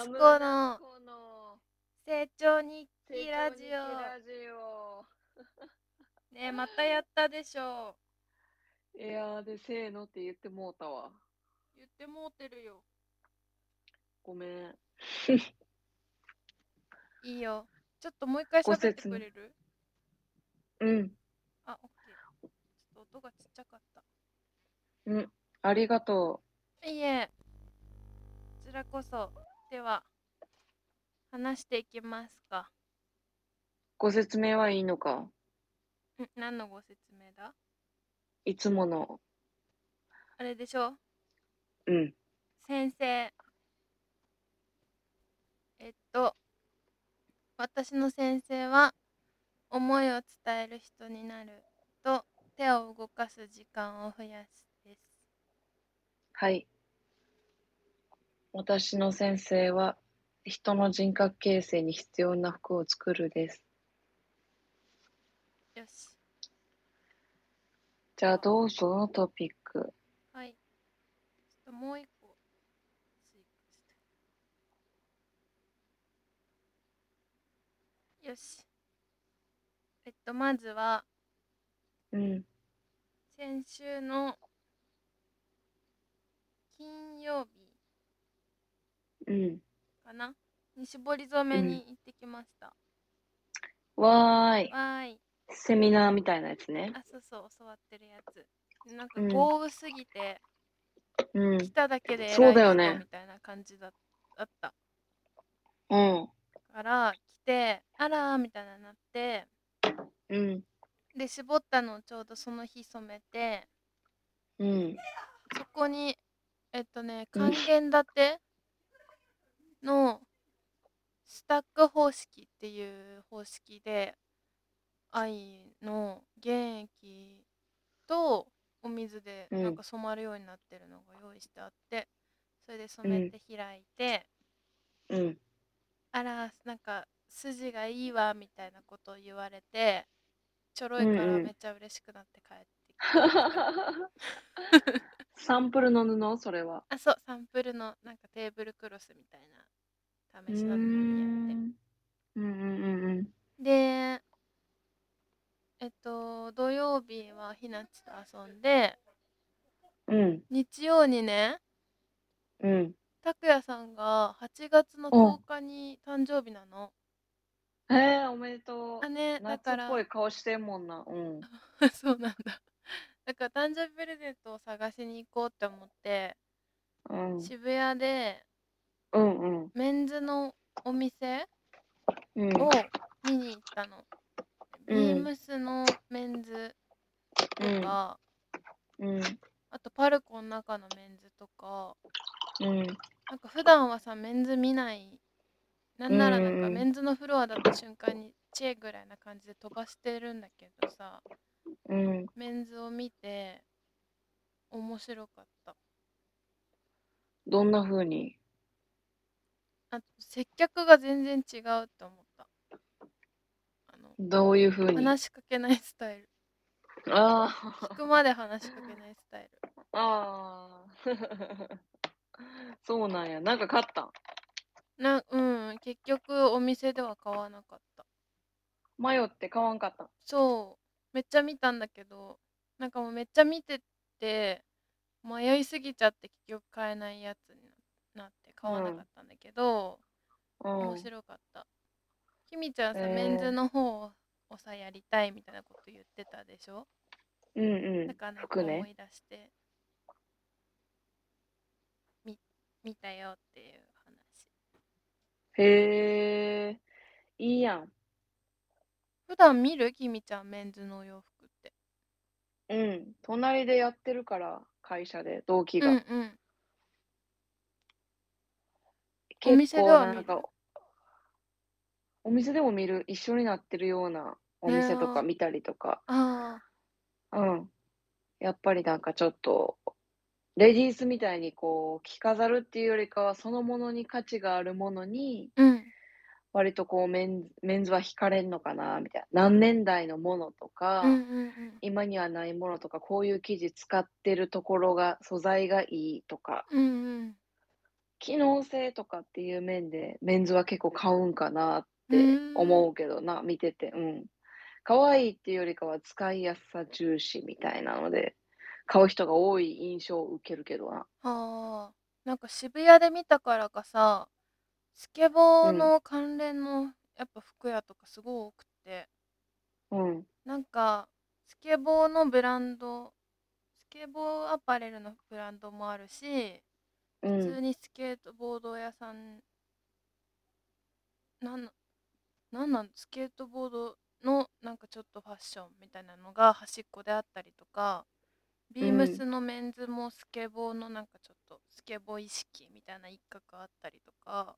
ハムナハシコムナの成長日成記ラジオ。オ。ねえまたやったでしょ。いやーで、せーのって言ってもうたわ。言ってもうてるよ。ごめん。いいよ。ちょっともう一回ご喋ってくれる？うん。あ、オッケー。ちょっと音がちっちゃかった。うん。ありがといいえ。こちらこそ。では、話していきますか。う。ご説明はいいのか？ん何のご説明だ？いつもの。あれでしょ？うん。先生。えっと、私の先生は、思いを伝える人になると、手を動かす時間を増やすです。はい。私の先生は、人の人格形成に必要な服を作るです。よし。じゃあどうぞ、トピック。はい。ちょっともう一個。よし。えっと、まずは、うん。先週の金曜日うん。かなに絞り染めに行ってきました。わーい。わーい。セミナーみたいなやつね。あ、そうそう、教わってるやつ。なんかうん豪雨すぎて、うん。来ただけでそう偉い人だよねみたいな感じだだった。うん。から、来て、あらーみたいななって、うん。で、絞ったのをちょうどその日染めて、うん。そこに、えっとね、うん還元立てのスタック方式っていう方式で、藍の原液とお水でうんなんか染まるようになってるのが用意してあって、それで染めて開いて、うん。あら、なんか筋がいいわみたいなことを言われて、ちょろいからめっちゃ嬉しくなって帰って。サンプルの布？それは。あ、そう、サンプルのなんかテーブルクロスみたいなう試しなのにやっん。うんうんうんうん。て。で、えっと、土曜日はひなちと遊んで、うん。日曜にね、うん。拓也さんが8月のうん10日に誕生日なの。へえ、おめでとあね、う。だ夏っから、ぽい顔してんもんな。うん。そうなんだ。だから誕生日プレゼントを探しに行こうって思って、うん。渋谷でうんうん。メンズのお店うん。を見に行ったの。うんビームスのメンズとか、うん。あとパルコの中のメンズとか、うん。なんか普段はさ、メンズ見ない。なんならなんかメンズのフロアだった瞬間にチェぐらいな感じで飛ばしてるんだけどさ、うん。メンズを見て面白かった。どんな風に？あと接客が全然違うって思った。あのどういう風に？話しかけないスタイル。あ聞くまで話しかけないスタイル。あ。ああ。そうなんや。なんか買ったん？なうん、結局お店では買わなかった。迷って買わんかったん？そう、めっちゃ見たんだけど、なんかもうめっちゃ見てて、迷いすぎちゃって結局買えないやつになって買わなかったんだけど、うん。面白かった。きみちゃんさ、へーメンズの方をさ、やりたいみたいなこと言ってたでしょ？うんうん。だからなんか思い出して、み見たよっていう話。へえ。いいやん。普段見る？きみちゃんメンズのお洋服って。うん。隣でやってるから、会社で、同期が。うんうん。結お店で構は見る？なんか、お店でも見る、一緒になってるようなお店とかね見たりとか。あうん。やっぱりなんかちょっと、レディースみたいにこう、着飾るっていうよりかは、そのものに価値があるものに、あ、うん。割とこうメンズメンズは惹かれんのかなみたいな。何年代のものとか、うんうんうん。今にはないものとか、こういう生地使ってるところが、素材がいいとか、うんうん。機能性とかっていう面で、メンズは結構買うんかなっうて。思うけどな、見てて、うん。可愛いっていうよりかは使いやすさ重視みたいなので、買う人が多い印象を受けるけどな。はあ。なんか渋谷で見たからかさ、スケボーうん。の関連のやっぱ服屋とかすごい多くってうん。なんか、スケボーのブランドスケボーアパレルのブランドもあるし、普通うん。にスケートボード屋さんなんななんなんスケートボードのなんかちょっとファッションみたいなのが端っこであったりとか、ビームうん。スのメンズもスケボーのなんかちょっとスケボー意識みたいな一角あったりとか、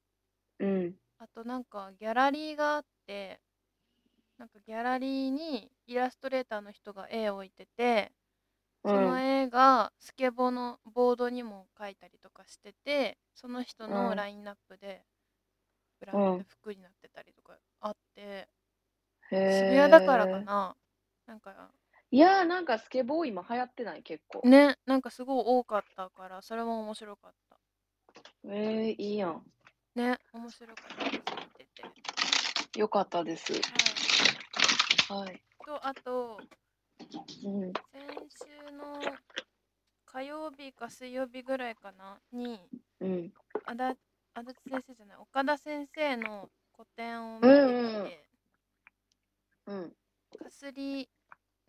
うん。あとなんかギャラリーがあって、なんかギャラリーにイラストレーターの人が絵を置いてて、そのうん。絵がスケボーのボードにも描いたりとかしてて、その人うん。のラインナップでブランドん。服になってたりとかあってへ渋谷だからかえ。な。なんかいや、なんかスケボー今流行ってない？結構。ね、なんかすごい多かったから、それも面白かった。ええ、いいやん。ね、面白かったです、見てて。良かったです。はい。はい。と、あとうん。先週の火曜日か水曜日ぐらいかな、に、うん。あだ足立先生じゃない、岡田先生の個展をう見てきんうん。てうん。かすり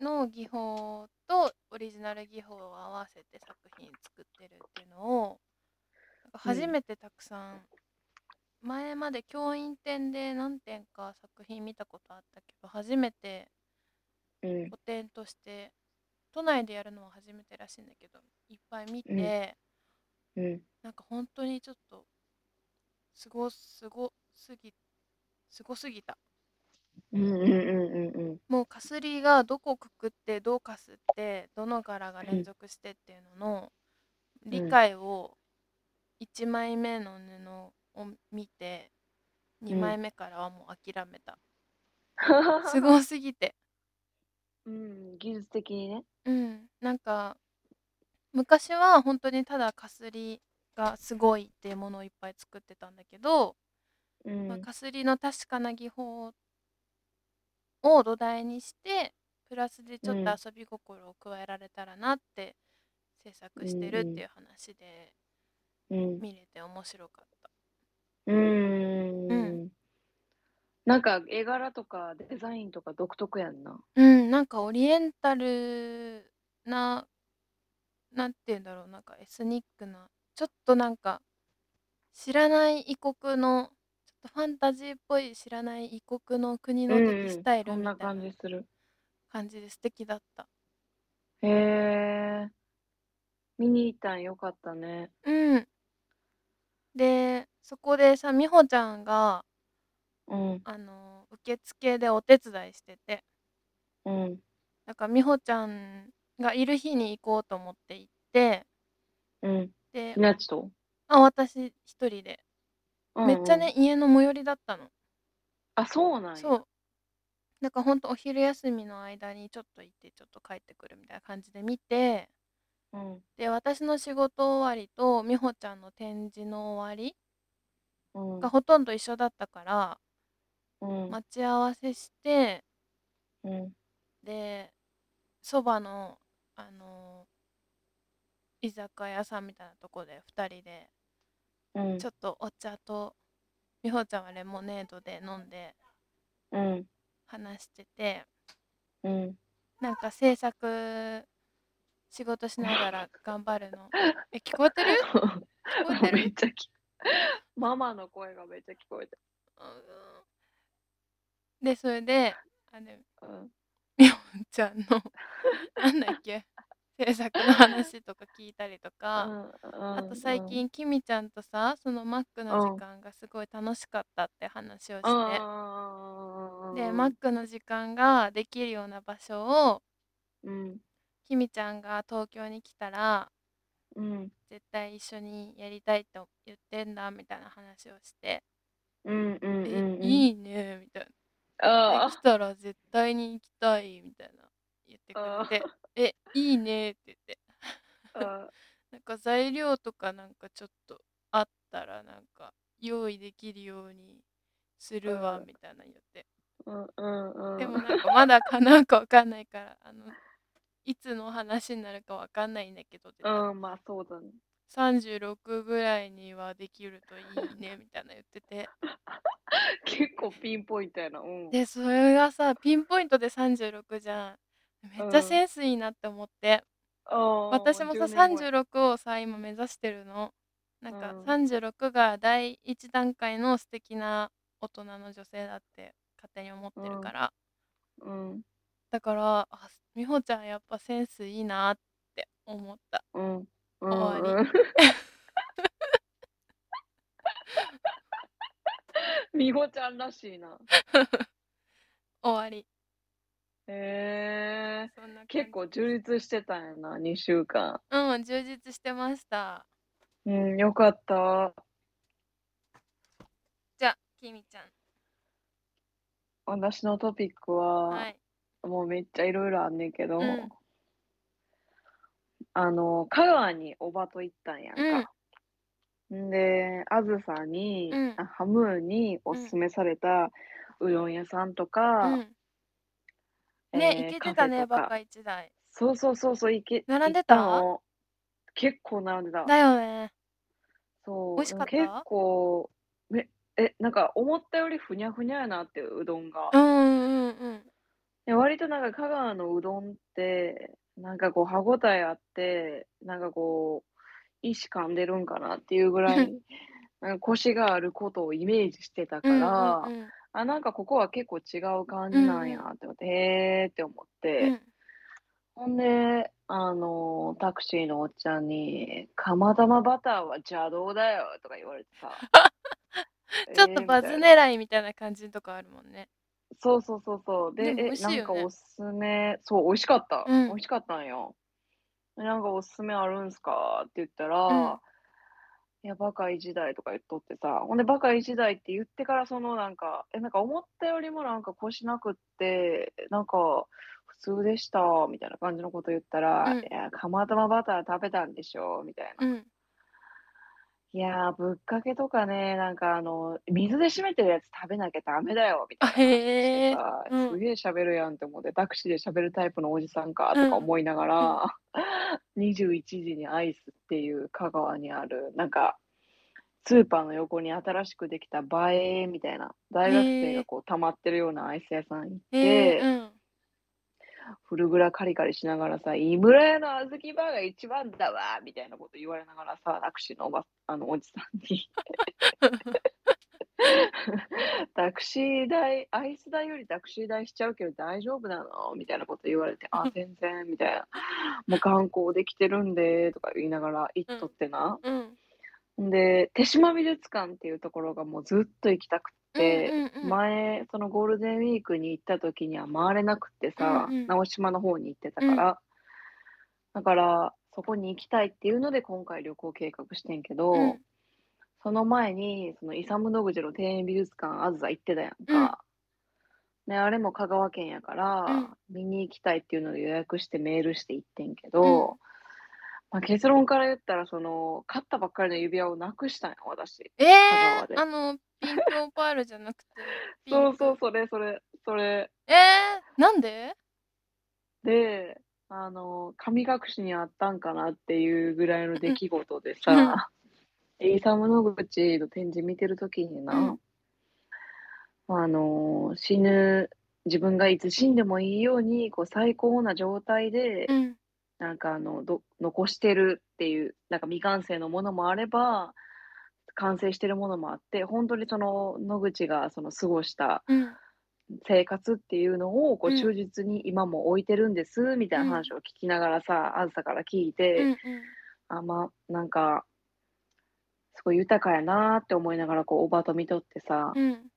の技法とオリジナル技法を合わせて作品作ってるっていうのを。初めてたくさん前まで教員展で何点か作品見たことあったけど、初めてうん。個展として都内でやるのは初めてらしいんだけど、いっぱい見うん。てうん。なんかほんとにちょっとすごすごすぎすごすぎた。うんうんうんうんうん。もうかすりがどこくくってどうかすってどの柄がうん。連続してっていうのの理うん。解を1枚目の布を見てうん。2枚目からはもう諦めた。すごすぎて。うん、技術的にね。うん、なんか昔はほんとにただかすりがすごいっていうものをいっぱい作ってたんだけど、ま、うん。かすりの確かな技法を土台にして、プラスでちょっとうん。遊び心を加えられたらなって制う作してるっ。ていう話でうん。見れて面白かった。うーうん。ん。なんか絵柄とかデザインとか独特やんな。うん、なんかオリエンタルななんて言うんだろう、なんかエスニックな、ちょっとなんか知らない異国の、ちょっとファンタジーっぽい知らない異国の国うんの時うん、スタイルそんなみたいな感じする。感じで素敵だった。へえ。見に行ったん良かったね。うん。で、そこでさ、みほちゃんがうん。あの、受付でお手伝いしててうん。だか、みほちゃんがいる日に行こうと思って行ってうん。でみなっちと？あ、私一人で。うんうん。めっちゃね、家の最寄りだったの。あ、そうなんや。そう。だかほんとお昼休みの間にちょっと行って、ちょっと帰ってくるみたいな感じで見てうん。で、私の仕事終わりとみほちゃんの展示の終わりうん。がほとんど一緒だったからうん。待ち合わせしてうん。で、そばの、あの居酒屋さんみたいなとこで2人でうん。ちょっとお茶とみほちゃんはレモネードで飲んでうん。話しててうん。なんか制作仕事しながら頑張るのえ、聞こえてる？聞こえてる？めっちゃき ママの声がめっちゃ聞こえた。あ、うーん。で、それで、あのうん。みほちゃんの なんだっけ、制作の話とか聞いたりとか、うんうあとんうん。最近きみちゃんとさ、そのマックの時うん。間がすごい楽しかったって話をしてで。マックの時間ができるような場所をうん。きみちゃんが東京に来たらうん。絶対一緒にやりたいと言ってんだみたいな話をしてうんうん「え、うんうん。いいね」みたいな「でああ。きたら絶対に行きたい」みたいな言ってくれあてあ。「え、いいね」って言って。なんか材料とかなんかちょっとあっったらなんか用意できるようにするわうんみたいな言ってうんうんうん。でもなんかまだ叶うかわかんないからあのいつの話になるかわかんないんだけどって言ったらうん、まあそうだね。36ぐらいにはできるといいねみたいな言ってて。結構ピンポイントやな。うん。でそれがさピンポイントで36じゃん。めっちゃセンスいいなって思って、ああ、私もさ10年後や36をさ今目指してるの。なんかうん。36が第一段階の素敵な大人の女性だって勝手に思ってるから、うん。だからあ美穂ちゃんやっぱセンスいいなって思ったうん。うん。終わりうん。みほちゃんらしいな。終わりへえ。そんな感じ結構充実してたんやな、2週間。うん充実してましたうん、よかった。じゃあきみちゃん私のトピックは、はいもうめっちゃいろいろあんねんけど、うん。あの、香川におばと行ったんやんか。ん。で、あずさに、うん。あハムーにおすすめされたうどん屋さんとか、うん。ね、えー行けてたねカフェとか。バカ一台。そうそうそうそう、行け、並んでた？行っの。結構並んでた。だよね。そう。美味しかった？結構、めえ、なんか思ったよりふにゃふにゃやなって、うどんが。うんうんうんで割となんか香川のうどんって、なんかこう歯ごたえあって、なんかこう、石噛んでるんかなっていうぐらい、なんかコシがあることをイメージしてたかうんら、うんうん。あ、なんかここは結構違う感じなんやって思って、へーって思って、うん。ほんで、あの、タクシーのおっちゃんに、釜玉バターは邪道だよとか言われてさ。ちょっとバズえーみたいな。狙いみたいな感じのとこあるもんねそうそうそうそう。で、でも美え、味しいよねなんかおすすめ、そう、美味しかった。うん美味しかったんよ。でなんかおすすめあるんすか？って言ったら、うんいや、バカ一台とか言っとってさ、ほんで、バカ一台って言ってから、そのなんか、え、なんか思ったよりもなんかコシなくって、なんか、普通でした、みたいな感じのこと言ったら、うんいや、釜玉バター食べたんでしょ、みたいな。うんいやー、ぶっかけとかね、なんかあの、水で締めてるやつ食べなきゃダメだよ、みたいな話してさ、うん。すげえ喋るやんって思って、タクシーで喋るタイプのおじさんか、とか思いながら、21時にアイスっていう香川にある、なんか、スーパーの横に新しくできた映えみたいな、大学生がこう溜まってるようなアイス屋さん行っへて、えうんフルグラカリカリしながらさ、井村屋の小豆バーが一番だわみたいなこと言われながらさ、タクシーのおばあのおじさんに タクシー代、アイス代よりタクシー代しちゃうけど大丈夫なのみたいなこと言われて、あ、全然、みたいな。もう観光できてるんで、とか言いながら行っとってな。うんんで、手島美術館っていうところがもうずっと行きたくうんうんうん。前、そのゴールデンウィークに行った時には回れなくってさ、うんうん。直島の方に行ってたから、だから、そこに行きたいっていうので今回旅行計画してんけど、うん。その前に、そのイサム・ノグチの庭園美術館あずさ行ってたやんか。ね、あれも香川県やから、うん。見に行きたいっていうので予約してメールして行ってんけど、まあ、結論から言ったら、その、買ったばっかりの指輪をなくしたんよ、私。え香川で。ー、あのピンクオパールじゃなくてピンクそうそう、それ、それ、それ。えー、なんで？で、あの、神隠しにあったんかなっていうぐらいの出来事でさ、イサム・ノグチの展示見てるときにな、あの、死ぬ、自分がいつ死んでもいいように、こう、最高な状態で、うんなんかあの、ど、残してるっていう、なんか未完成のものもあれば、完成してるものもあって、本当にその野口がその過ごしたうん。生活っていうのをこううん。忠実に今も置いてるんですみたいな話を聞きながらさ、あずさから聞いて、うんうん。あまあなんかすごい豊かやなーって思いながらこうおばと見とってさ、うん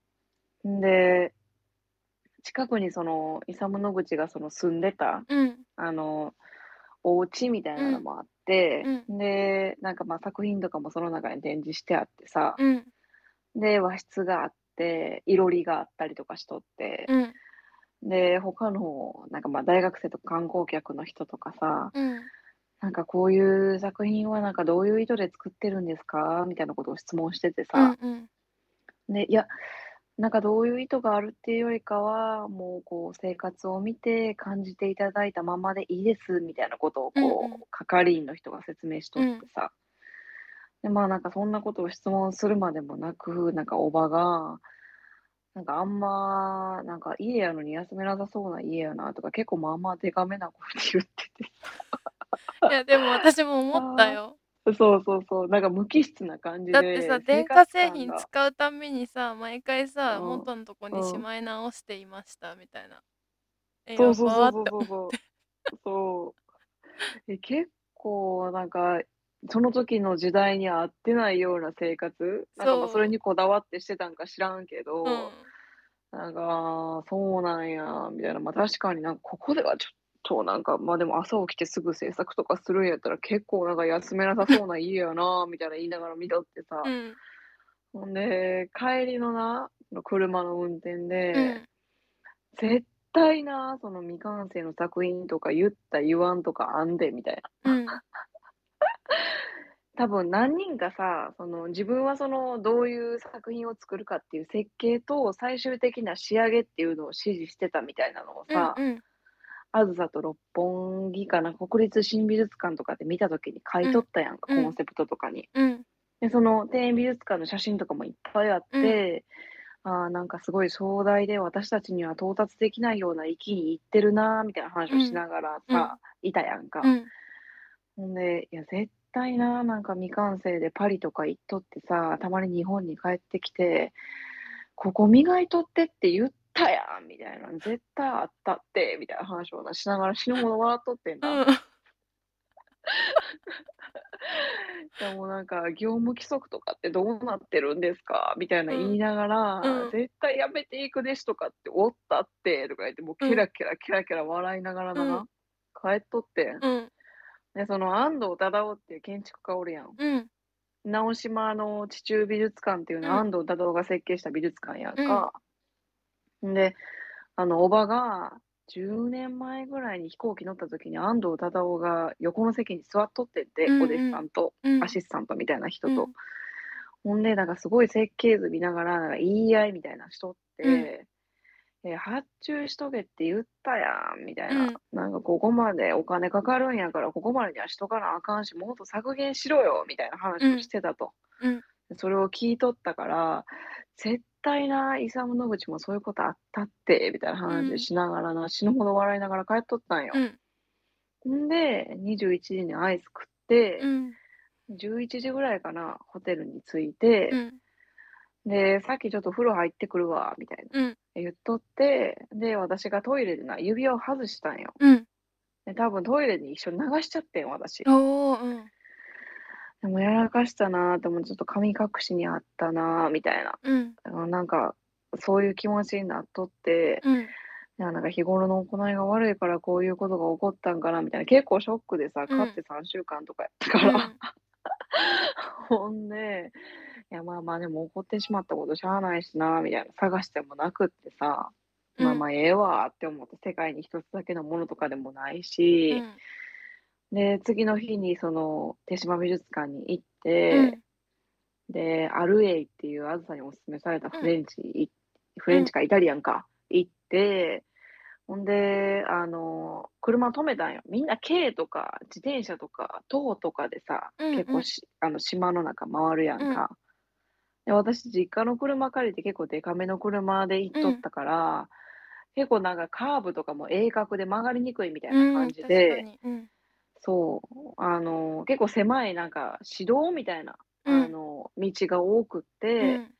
ん。で近くにそのイサム・ノグチがその住んでたうん。あのお家みたいなのもあって、うでなんかまあ作品とかもその中に展示してあってさ、うんで和室があっていろりがあったりとかしとって、うんで他のなんかまあ大学生とか観光客の人とかさうんなんかこういう作品はなんかどういう意図で作ってるんですか？みたいなことを質問しててさ。うんうん。で、いや、なんかどういう意図があるっていうよりかは、もうこう生活を見て感じていただいたままでいいですみたいなことをうんうん。こう係員の人が説明しとうん。ってさ。で、まあ、なんかそんなことを質問するまでもなく、なんか叔母が、なんかあんま、なんか家やのに休めなさそうな家やなとか、結構まあまあデカめな声で言っててさ。いや、でも私も思ったあよ。あ、そうそうそう、なんか無機質な感じだってさ、で、生活電化製感が品使うたんびにさ、毎回さ、うん、元んとこにしうん。まい直していましたみたいな。え、そう。やそう。そう。そう。そう。そう。そう。え、結構なんか、その時の時代に合ってないよう。な生活、なんか、ま、それ。にこだわってしてたんか知らんけど、う。ん。なんか、そう。なんやみたいな、ま、確かになんここではちょっとなんか、ま、でも朝起きてすぐ制作とかするんやったら、結構なんか休めなさそうな家やなみたいな言いながら見とってさ。うん。ほんで、帰りのな、の車の運転で、うん。絶対な、その未完成の作品とか言った言わんとかあんでみたいな。うん。多分何人かさ、その自分はそのどういう作品を作るかっていう設計と、最終的な仕上げっていうのを指示してたみたいなのをさ、うんうん。あずさと六本木かな、国立新美術館とかで見た時に書いとうん。ったやんか、うん。コンセプトとかに。うん。で、その庭園美術館の写真とかもいっぱいあっうん。て、ああ、なんかすごい壮大で私たちには到達できないような域に行ってるなみたいな話をしうん。ながらさ、うん。いたやんか。うん。ほんで、いや絶対な、なんか未完成でパリとか行っとってさ、たまに日本に帰ってきて、ここ磨いとってって言ったやんみたいな、絶対あったってみたいな話をな、しながら死ぬほど笑っとってんな。うん。いやもうなんか「業務規則とかってどうなってるんですか？」みたいなうん。言いながら、うん。「絶対やめていく弟子とかっておったって」とか言って、もううん。ケラケラケラケラ笑いながらうん。な、帰っとって。で、その安藤忠雄っていう建築家おるやん。うん。直島の地中美術館っていうのはうん。安藤忠雄が設計した美術館やん。か。んで、あの叔母が10年前ぐらいに飛行機乗った時に安藤忠雄が横の席に座っとってんて、お弟子うんうん。さんと、うん。アシスタントみたいな人と。うん。ほんで、なんかすごい設計図見ながら、なんか言い合いみたいなしとっうん。て、え、発注しとけって言ったやんみたいな。うん。なんかここまでお金かかるんやから、ここまでにはしとかなあかんし、もっと削減しろよみたいな話をしうん。てたと。うん。それを聞いとったから、絶対な、イサム・ノグチもそういうことあったってみたいなうん。話しながらな、死ぬほど笑いながら帰っとったんよ。うん。んで、21時にアイス食って、うん。11時ぐらいかな、ホテルに着いて、うん。で、「さっきちょっと風呂入ってくるわ」みたいな、うん。言っとって、で、私がトイレでな、指輪を外したんよ。うん。で、多分トイレに一緒に流しちゃってん、私。おお、うん。でもやらかしたなと思って、ちょっと神隠しにあったなみたいな。うん。あの、なんか、そういう気持ちになっとって、うん。いや、なんか日頃の行いが悪いからこういうことが起こったんかなみたいな、結構ショックでさ、うん。かって3週間とかやったから。うん。ほんで、いや、まあまあ、でも起こってしまったことしゃあないしなみたいな、探してもなくってさ、うん。まあまあ、ええわって思って、世界に一つだけのものとかでもないし、うん。で、次の日にその手島美術館に行って、うん。で、アルエイっていうあずさにお勧めされたうん。フレンチいフうん。レンチかイタリアンか、行って、ほんで、あの、車止めたんよ。みんな軽とか自転車とか徒歩とかでさ、うんうん。結構しあの、島の中回るやうん。んか。で、私実家の車借りて結構デカめの車で行っうん。とったから、結構なんかカーブとかも鋭角で曲がりにくいみたいな感うーん、じで、確かに。うん。そう、あの、結構狭いなんか市道みたいな、うん。あの、道が多くって、うん。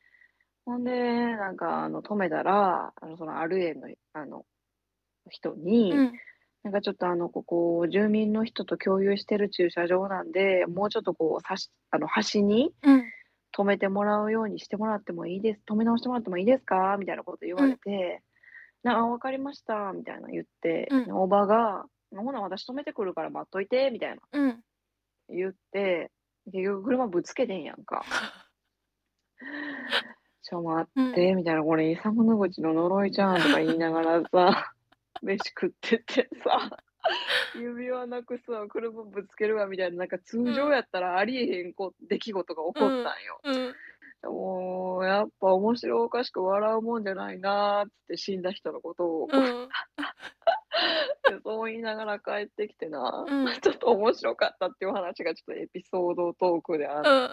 ほんで、なんかあの、止めたら、あの、そのアルエイの、あの、人に、うん。なんかちょっとあの、ここ住民の人と共有してる駐車場なんで、もうちょっとこう、さしあの、端にうん。止めてもらうようにしてもらってもいいです止め直してもらってもいいですか？みたいなこと言われうん。て、な「あ、分かりました」みたいな言って、うん。おばが「ほな私止めてくるから待っといて」みたいなうん。言って、結局車ぶつけてんやんか。「ちょ待うん。って」みたいな、「これイサム・ノグチの呪いちゃうん」とか言いながらさ、飯食っててさ。指輪なくすわ、車ぶつけるわみたいな、なんか通うん。常やったらありえへんこ出来事が起こったんうん、よ。うん。もう、やっぱ面白おかしく笑うもんじゃないなっつって死んだ人のことを、うん。で、そう言いながら帰ってきてな、うん。ちょっと面白かったっていう話がちょっとエピソードトークであんうん。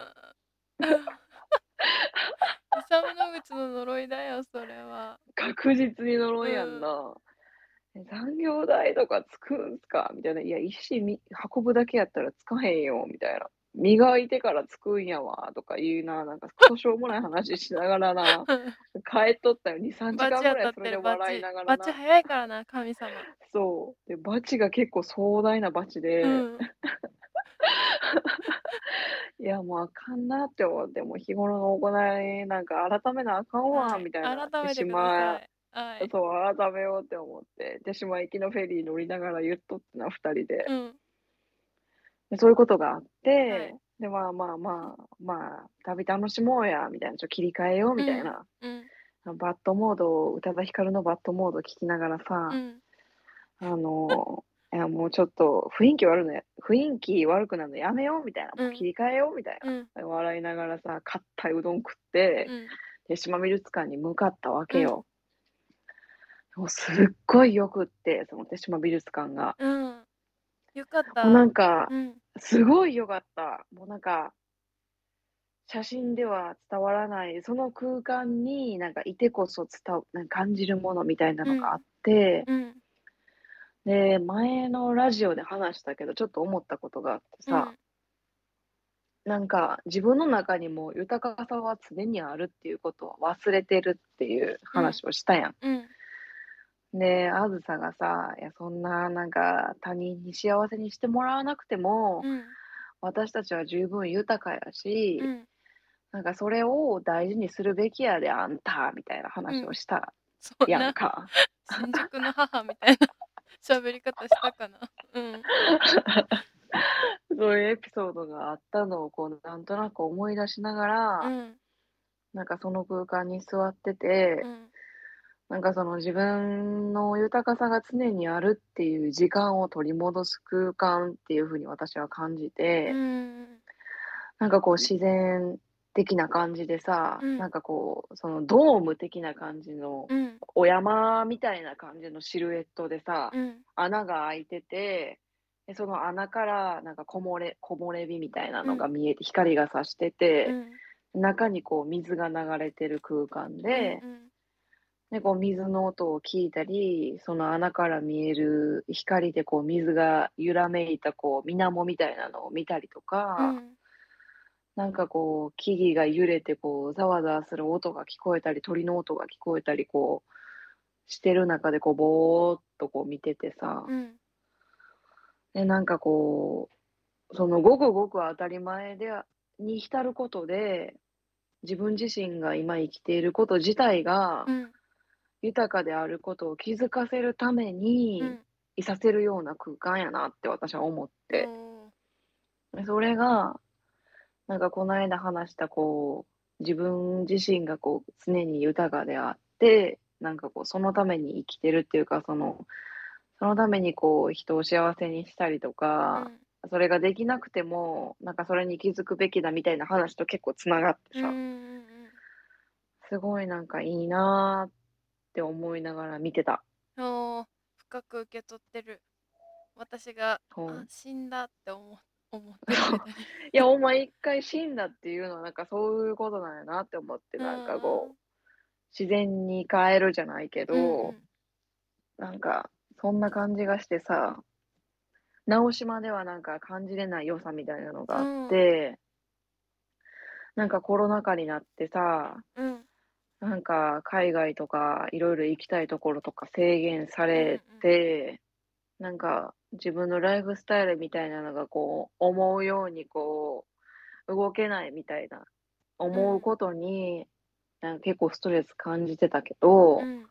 イサム・ノグチの呪いだよ、それは。確実に呪いやんうん。残業代とかつくんすか？みたいな。いや、石み運ぶだけやったらつかへんよみたいな。磨いてからつくんやわとか言うな、なんかクソしょうもない話しながらな、帰っとったよ。2、3時間罰ぐらいそれで。笑いながら罰な。早いからな、神様。そう。で、罰が結構壮大な罰うでん。いや、もうあかんなって思って、もう日頃の行いなんか改めなあかんわはい。みたいな。手改めてくだ島さい。はい。そう、改めようって思って、手島行きのフェリー乗りながら言っとってな、2人で。うん。で、そういうことがあっはい。て、で、まあまあまあ、まあ、旅楽しもうやみたいな、ちょ切り替えよううん。みたいな。うん。あ、バッドモードを宇多田ヒカルのバッドモード聴きながらうさ、ん。あの、いや、もうちょっと雰囲気悪ぬや雰囲気悪くなるのやめようみたいな、もうん。う切り替えようみたいうん。な。笑いながらさ、かったいうどん食って、うん。手島美術館に向かったわけうん。よ。もうすっごい良くって、その手島美術館が。うん。よかっもうなた。んか、うん。すごい良かった。もうなんか写真では伝わらない、その空間になんかいてこそ伝わなん感じるものみたいなうん。のがあってうん。で、前のラジオで話したけど、ちょっと思ったことがあってうさん。なんか、自分の中にも豊かさは常にあるっていうことは忘れてるっていううん。話をしたやん。うん。で、あずさがさ、いや、そんななんか他人に幸せにしてもらわなくても、うん。私たちは十分豊かやうし、ん。なんかそれを大事にするべきやで、あんた、みたいなう話をん。したそうな。やんか。新宿の母みたいな喋り方したかな。うん。そういうエピソードがあったのをこうなんとなく思い出しながうら、ん。なんかその空間に座ってて、うん。なんかその自分の豊かさが常にあるっていう時間を取り戻す空間っていう風に私は感じうて、ん。なんかこう自然的な感じでさ、うん。なんかこう、そのドーム的な感じの、うん。お山みたいな感じのシルエットでさ、うん。穴が開いてて、で、その穴からなんかこもれ木漏れ日みたいなうん。のが見えて、光が差してうて、ん。中にこう水が流れてる空間うんで、うん。で、こう水の音を聞いたり、その穴から見える光でこう水が揺らめいたこう水面みたいなのを見たりとうか、ん。なんかこう木々が揺れてこうざわざわする音が聞こえたり、鳥の音が聞こえたりこうしてる中でこうぼーっとこう見ててさ、うん。で、なんかこう、そのごくごく当たり前でに浸ることで、自分自身が今生きていること自体がうん。豊かであることを気づかせるためうにん。いさせるような空間やなって私は思っおて。お。で、それが、なんかこないだ話したこう、自分自身がこう常に豊かであって、なんかこうそのために生きてるっていうか、そのそのためにこう人を幸せにしたりとうか、ん。それができなくても、なんかそれに気づくべきだみたいな話と結構つながってさ、うんうんうん。すごいなんかいいなって思いながら見てた。おお、深く受け取ってる。私が。死んだって思思って。いや、お前一回死んだっていうのはなんかそういうことなんやなって思って、うなんか。こう、自然に帰るじゃないけうんうど、ん。なんかそんな感じがしてさ、直島ではなんか感じれない良さみたいなのがあっうん。て、なんかコロナ禍になってさ、うん。なんか海外とかいろいろ行きたいところとか制限さうんれうん。て、なんか自分のライフスタイルみたいなのがこう思うようにこう動けないみたいなう。思うんことに、なんか結構ストレス感じてたけど、うん。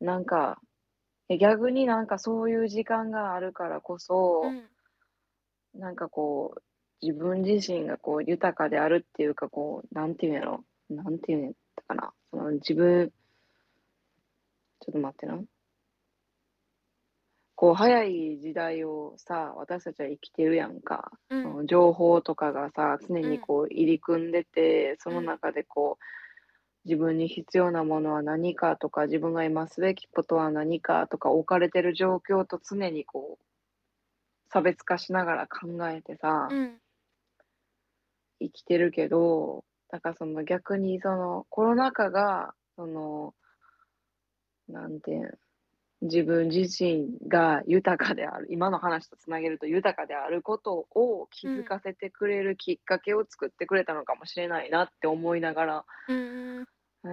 なんか、え、逆になんかそういう時間があるからこうそ、ん。なんかこう、自分自身がこう豊かであるっていうか、こう、なんていうんやろ、なんていうかな、その自分ちょっと待ってな。こう早い時代をさ、私たちは生きてるやんか。うん。その情報とかがさ、常うん。にこう入り組んでて、そうのん。中でこう、自分に必要なものは何かとか、自分が今すべきことは何かとか、置かれてる状況と常にこう差別化しながら考えてさうん。生きてるけど、だかその逆にそのコロナ禍が、その、なんて、自分自身が豊かである、今の話とつなげると豊かであることを気。づかせてくれるきっかけを作ってくれたのかもしれないなって思いながら、うん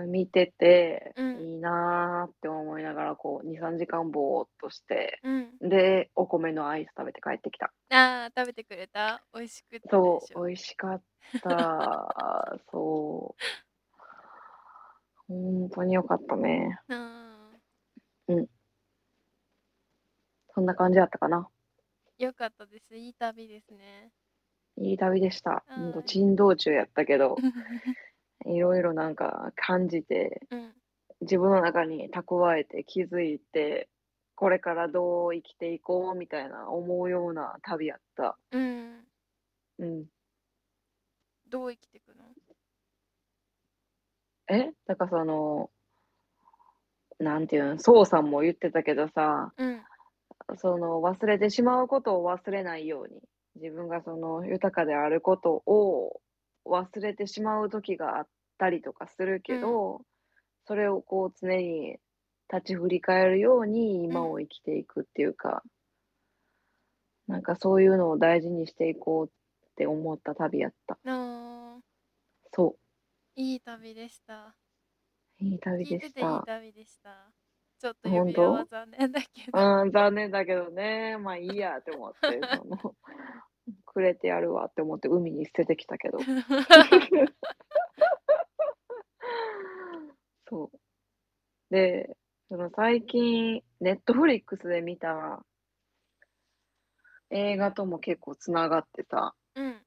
見てて、うん。いいなって思いながら、こう2、3時間ぼーっとして、うん。で、お米のアイス食べて帰ってきた。ああ、食べてくれた？美味しくそう、ょ？美味しかった。そう。ほんとに良かったね。うーん。うん。そんな感じやったかな。良かったです。いい旅ですね。いい旅でした。珍道中やったけど、色々なんか感じて、うん。自分の中に蓄えて気づいて、これからどう生きていこうみたいな思うような旅やった。うん。うん。どう生きてくの？え、だからそのなんていうん、そうさんも言ってたけどさ、うん。その忘れてしまうことを忘れないように、自分がその豊かであることを忘れてしまう時があったりとかするうん。けど、それをこう常に立ち振り返るように今うん。を生きていくっていうかなんかそういうのを大事にしていこうって思った旅やった。ああ。そう。いい旅でした。いい旅でしてていいた。旅でした。ちょっとほん指輪はと？残念だけうど。ーん、残念だけどね、ま、いいやって思って、その、くれてやるわって思って海に捨ててきたけど。そう。で、その最近、Netflix で見た映画とも結構繋がってさうん。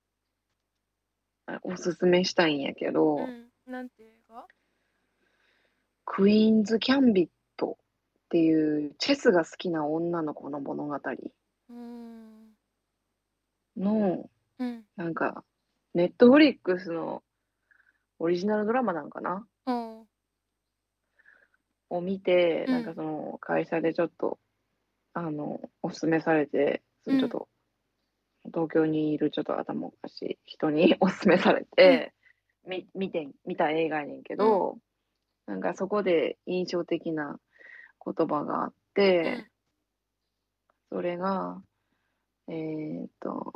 あ、お勧めしたいんやけうどん、なんて映画？クイーンズ・キャンビットっていうチェスが好きな女の子の物語うーん。の、うん。なんか、Netflix のオリジナルドラマなんかな？おお。を見て、うん。なんかその会社でちょっと、あの、お勧めされて、そうのちょっん。と、東京にいるちょっと頭おかしい人に お勧めされうん。て、み見て見た映画やねんけうん。ど、なんかそこで印象的な言葉があっうて、ん。それが、えっと、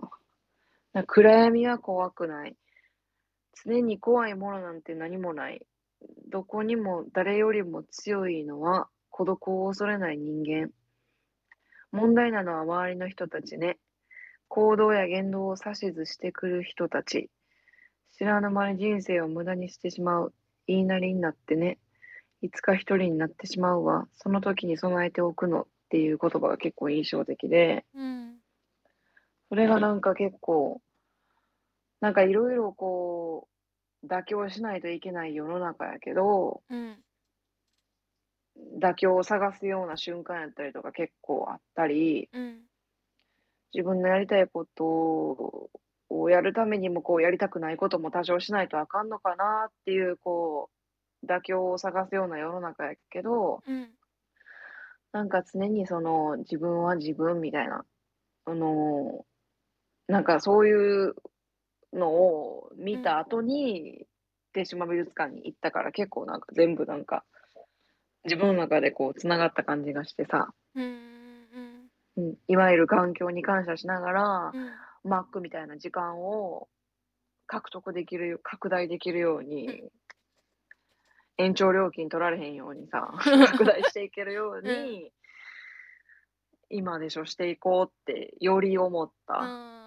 暗闇は怖くない。常に怖いものなんて何もない。どこにも誰よりも強いのは孤独を恐れない人間。問題なのは周りの人たちね。行動や言動を指図してくる人たち。知らぬ間に人生を無駄にしてしまう。言いなりになってね。いつか一人になってしまうわ。その時に備えておくのっていう言葉が結構印象的で、うん。それがなんか結構、なんかいろいろこう、妥協しないといけない世の中やけどうん。妥協を探すような瞬間やったりとか結構あったりうん。自分のやりたいことをやるためにも、こうやりたくないことも多少しないとあかんのかなっていう、こう、妥協を探すような世の中やけどうん。なんか常にその、自分は自分みたいな、あの、なんかそういうのをうん。見た後に、手島美術館に行ったから、結構なんか全部なんか、自分の中でこう繋がった感じがしてさ。うんうんいわゆる環境に感謝しながら、うん。マックみたいな時間を獲得できるよ拡大できるよううん。に延長料金取られへんようにさ、拡大していけるよううん。に今でしょ、していこうってより思っうたん。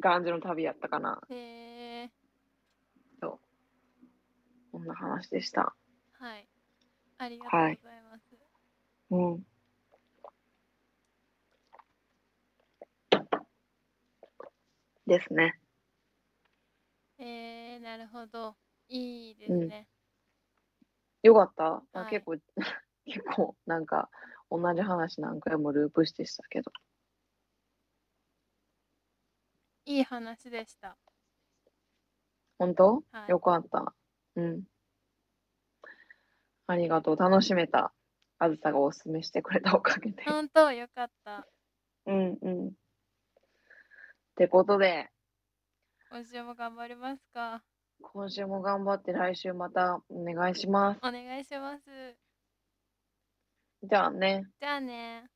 感じの旅やったかな。へえ。そう。そんな話でした。はい。ありがとうごはい。ざいます。うん。ですね。ええ、なるほど。いいでうん。すね。よかった？あ、はい。結構 結構なんか同じ話何回もループしてしたけど。いい話でした。本当、はいよかった。うん。ありがとう。楽しめた。あずさがおすすめしてくれたおかげで。本当よかった。うんうん。ってことで、今週も頑張りますか？今週も頑張って来週またお願いします。お願いします。じゃあね。じゃあね。